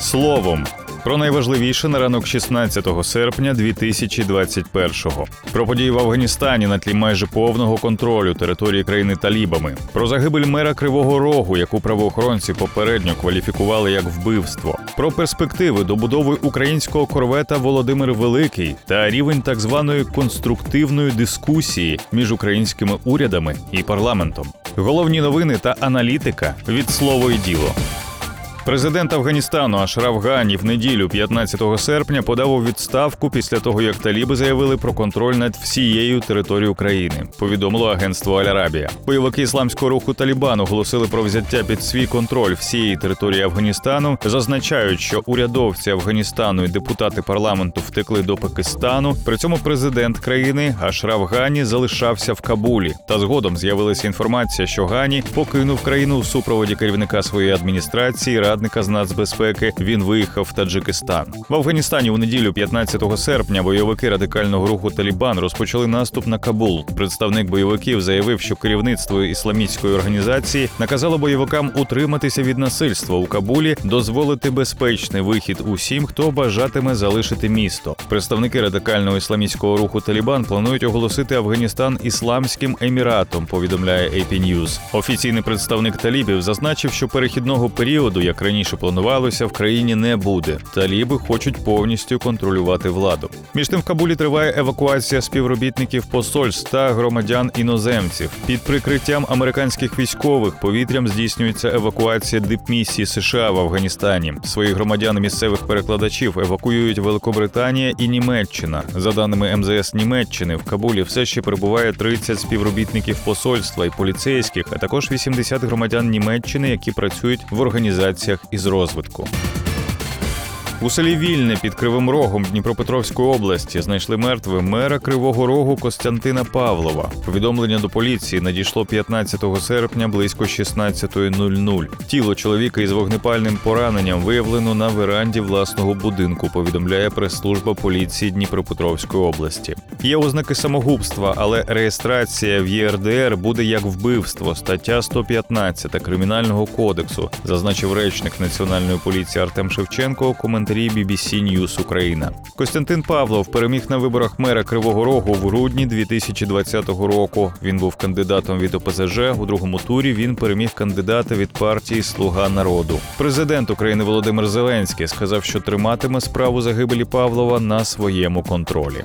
Словом. Про найважливіше на ранок 16 серпня 2021-го. Про події в Афганістані на тлі майже повного контролю території країни талібами. Про загибель мера Кривого Рогу, яку правоохоронці попередньо кваліфікували як вбивство. Про перспективи добудови українського корвета Володимир Великий та рівень так званої конструктивної дискусії між українськими урядами і парламентом. Головні новини та аналітика від слово і діло. Президент Афганістану Ашраф Гані в неділю, 15 серпня, подав у відставку після того, як таліби заявили про контроль над всією територією країни. Повідомило агентство Аль-Арабія. Бойовики ісламського руху Талібан оголосили про взяття під свій контроль всієї території Афганістану. Зазначають, що урядовці Афганістану і депутати парламенту втекли до Пакистану. При цьому президент країни Ашраф Гані залишався в Кабулі. Та згодом з'явилася інформація, що Гані покинув країну у супроводі керівника своєї адміністрації радника з нацбезпеки. Він виїхав в Таджикистан. В Афганістані у неділю, 15 серпня, бойовики радикального руху Талібан розпочали наступ на Кабул. Представник бойовиків заявив, що керівництво ісламістської організації наказало бойовикам утриматися від насильства у Кабулі, дозволити безпечний вихід усім, хто бажатиме залишити місто. Представники радикального ісламістського руху Талібан планують оголосити Афганістан ісламським еміратом. Повідомляє AP News. Офіційний представник талібів зазначив, що перехідного періоду, як раніше планувалося, в країні не буде. Таліби хочуть повністю контролювати владу. Між тим в Кабулі триває евакуація співробітників посольств та громадян іноземців. Під прикриттям американських військових повітрям здійснюється евакуація дипмісії США в Афганістані. Своїх громадян місцевих перекладачів евакуюють Великобританія і Німеччина. За даними МЗС Німеччини, в Кабулі все ще перебуває 30 співробітників посольства і поліцейських, а також 80 громадян Німеччини, які працюють в організаціях із розвитку. У селі Вільне під Кривим Рогом Дніпропетровської області знайшли мертвим мера Кривого Рогу Костянтина Павлова. Повідомлення до поліції надійшло 15 серпня близько 16.00. Тіло чоловіка із вогнепальним пораненням виявлено на веранді власного будинку. Повідомляє прес-служба поліції Дніпропетровської області. Є ознаки самогубства, але реєстрація в ЄРДР буде як вбивство. Стаття 115 кримінального кодексу, зазначив речник національної поліції Артем Шевченко. у коментарі BBC News Україна. Костянтин Павлов переміг на виборах мера Кривого Рогу в грудні 2020 року. Він був кандидатом від ОПЗЖ. У другому турі він переміг кандидата від партії Слуга народу. Президент України Володимир Зеленський сказав, що триматиме справу загибелі Павлова на своєму контролі.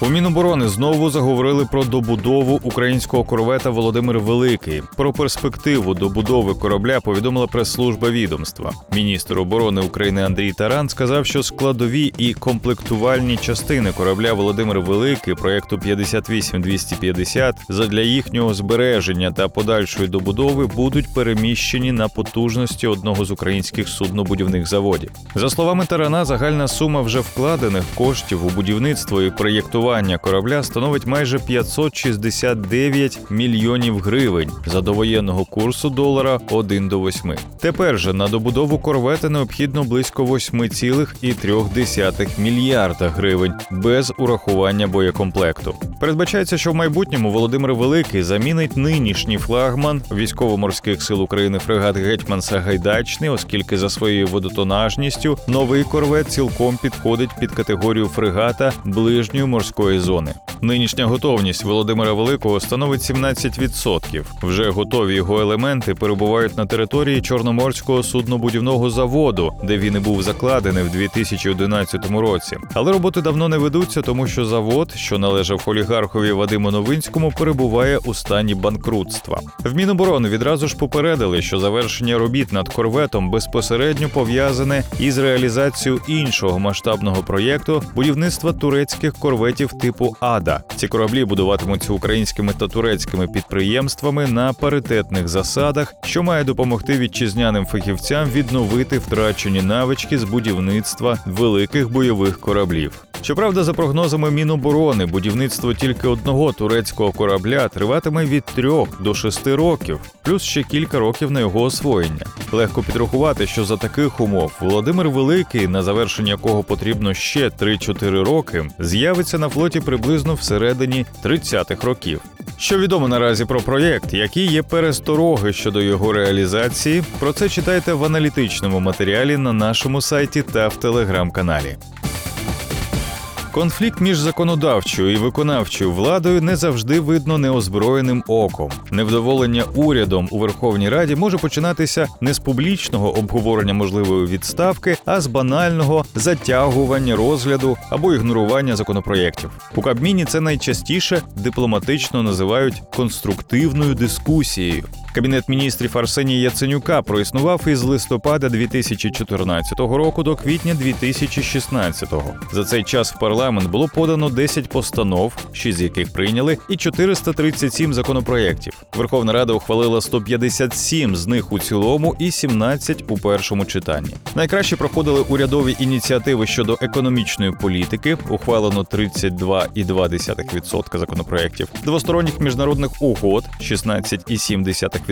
У Міноборони знову заговорили про добудову українського корвета Володимир Великий. Про перспективу добудови корабля повідомила прес-служба відомства. Міністр оборони України Андрій Таран сказав, що складові і комплектувальні частини корабля Володимир Великий проєкту 58250 задля їхнього збереження та подальшої добудови будуть переміщені на потужності одного з українських суднобудівних заводів. За словами Тарана, загальна сума вже вкладених коштів у будівництво і проєктування корабля становить майже 569 мільйонів гривень за довоєнного курсу долара 1 до 8. Тепер же на добудову корвета необхідно близько 8,3 мільярда гривень без урахування боєкомплекту. Передбачається, що в майбутньому Володимир Великий замінить нинішній флагман військово-морських сил України фрегат Гетьман Сагайдачний, оскільки за своєю водотонажністю новий корвет цілком підходить під категорію фрегата ближньої морської зони. Нинішня готовність Володимира Великого становить 17%. Вже готові його елементи перебувають на території Чорноморського суднобудівного заводу, де він і був закладений в 2011 році. Але роботи давно не ведуться, тому що завод, що належав олігархові Вадиму Новинському, перебуває у стані банкрутства. В Міноборони відразу ж попередили, що завершення робіт над корветом безпосередньо пов'язане із реалізацією іншого масштабного проєкту будівництва турецьких корветів типу Ада. Ці кораблі будуватимуться українськими та турецькими підприємствами на паритетних засадах, що має допомогти вітчизняним фахівцям відновити втрачені навички з будівництва великих бойових кораблів. Щоправда, за прогнозами Міноборони, будівництво тільки одного турецького корабля триватиме від трьох до шести років, плюс ще кілька років на його освоєння. Легко підрахувати, що за таких умов Володимир Великий, на завершення якого потрібно ще 3-4 роки, з'явиться на флоті приблизно всередині 30-х років. Що відомо наразі про проєкт, які є перестороги щодо його реалізації, про це читайте в аналітичному матеріалі на нашому сайті та в телеграм-каналі. Конфлікт між законодавчою і виконавчою владою не завжди видно неозброєним оком. Невдоволення урядом у Верховній Раді може починатися не з публічного обговорення можливої відставки, а з банального затягування розгляду або ігнорування законопроєктів. У Кабміні це найчастіше дипломатично називають конструктивною дискусією. Кабінет міністрів Арсенія Яценюка проіснував із листопада 2014 року до квітня 2016. За цей час в парламент було подано 10 постанов, 6 з яких прийняли, і 437 законопроєктів. Верховна Рада ухвалила 157 з них у цілому і 17 у першому читанні. Найкраще проходили урядові ініціативи щодо економічної політики. Ухвалено 32,2% законопроєктів, двосторонніх міжнародних угод 16,7%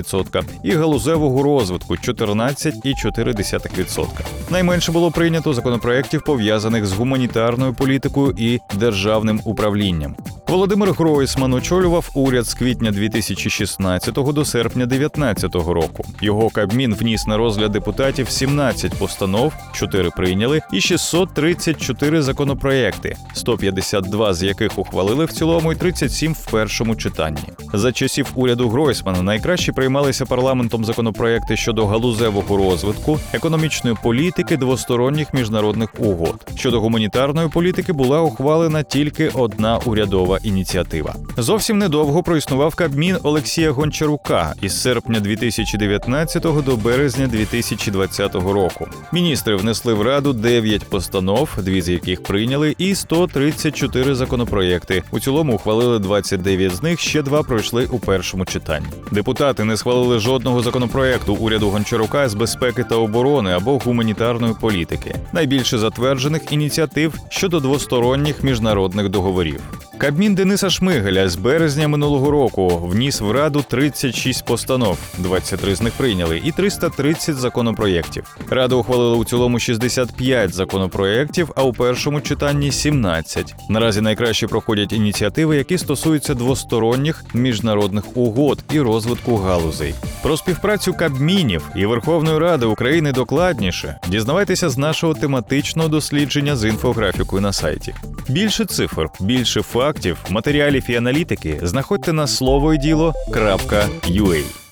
і галузевого розвитку 14,4%. Найменше було прийнято законопроєктів, пов'язаних з гуманітарною політикою і державним управлінням. Володимир Гройсман очолював уряд з квітня 2016 до серпня 2019 року. Його кабмін вніс на розгляд депутатів 17 постанов, 4 прийняли, і 634 законопроекти, 152 з яких ухвалили в цілому, і 37 в першому читанні. За часів уряду Гройсмана найкраще приймалися парламентом законопроекти щодо галузевого розвитку, економічної політики, двосторонніх міжнародних угод. Щодо гуманітарної політики була ухвалена тільки одна урядова ініціатива. Зовсім недовго проіснував Кабмін Олексія Гончарука із серпня 2019 до березня 2020 року. Міністри внесли в раду 9 постанов, дві з яких прийняли, і 134 законопроєкти. У цілому ухвалили 29 з них, ще два пройшли у першому читанні. Депутати не схвалили жодного законопроєкту уряду Гончарука з безпеки та оборони або гуманітарної політики. Найбільше затверджених ініціатив щодо двосторонніх міжнародних договорів. Кабмін Дениса Шмигеля з березня минулого року вніс в раду 36 постанов, 23 з них прийняли, і 330 законопроєктів. Рада ухвалила у цілому 65 законопроєктів, а у першому читанні 17. Наразі найкраще проходять ініціативи, які стосуються двосторонніх міжнародних угод і розвитку галузей. Про співпрацю Кабмінів і Верховної Ради України докладніше дізнавайтеся з нашого тематичного дослідження з інфографікою на сайті. Більше цифр, більше фактів, матеріалів і аналітики знаходьте на слово і діло.ua.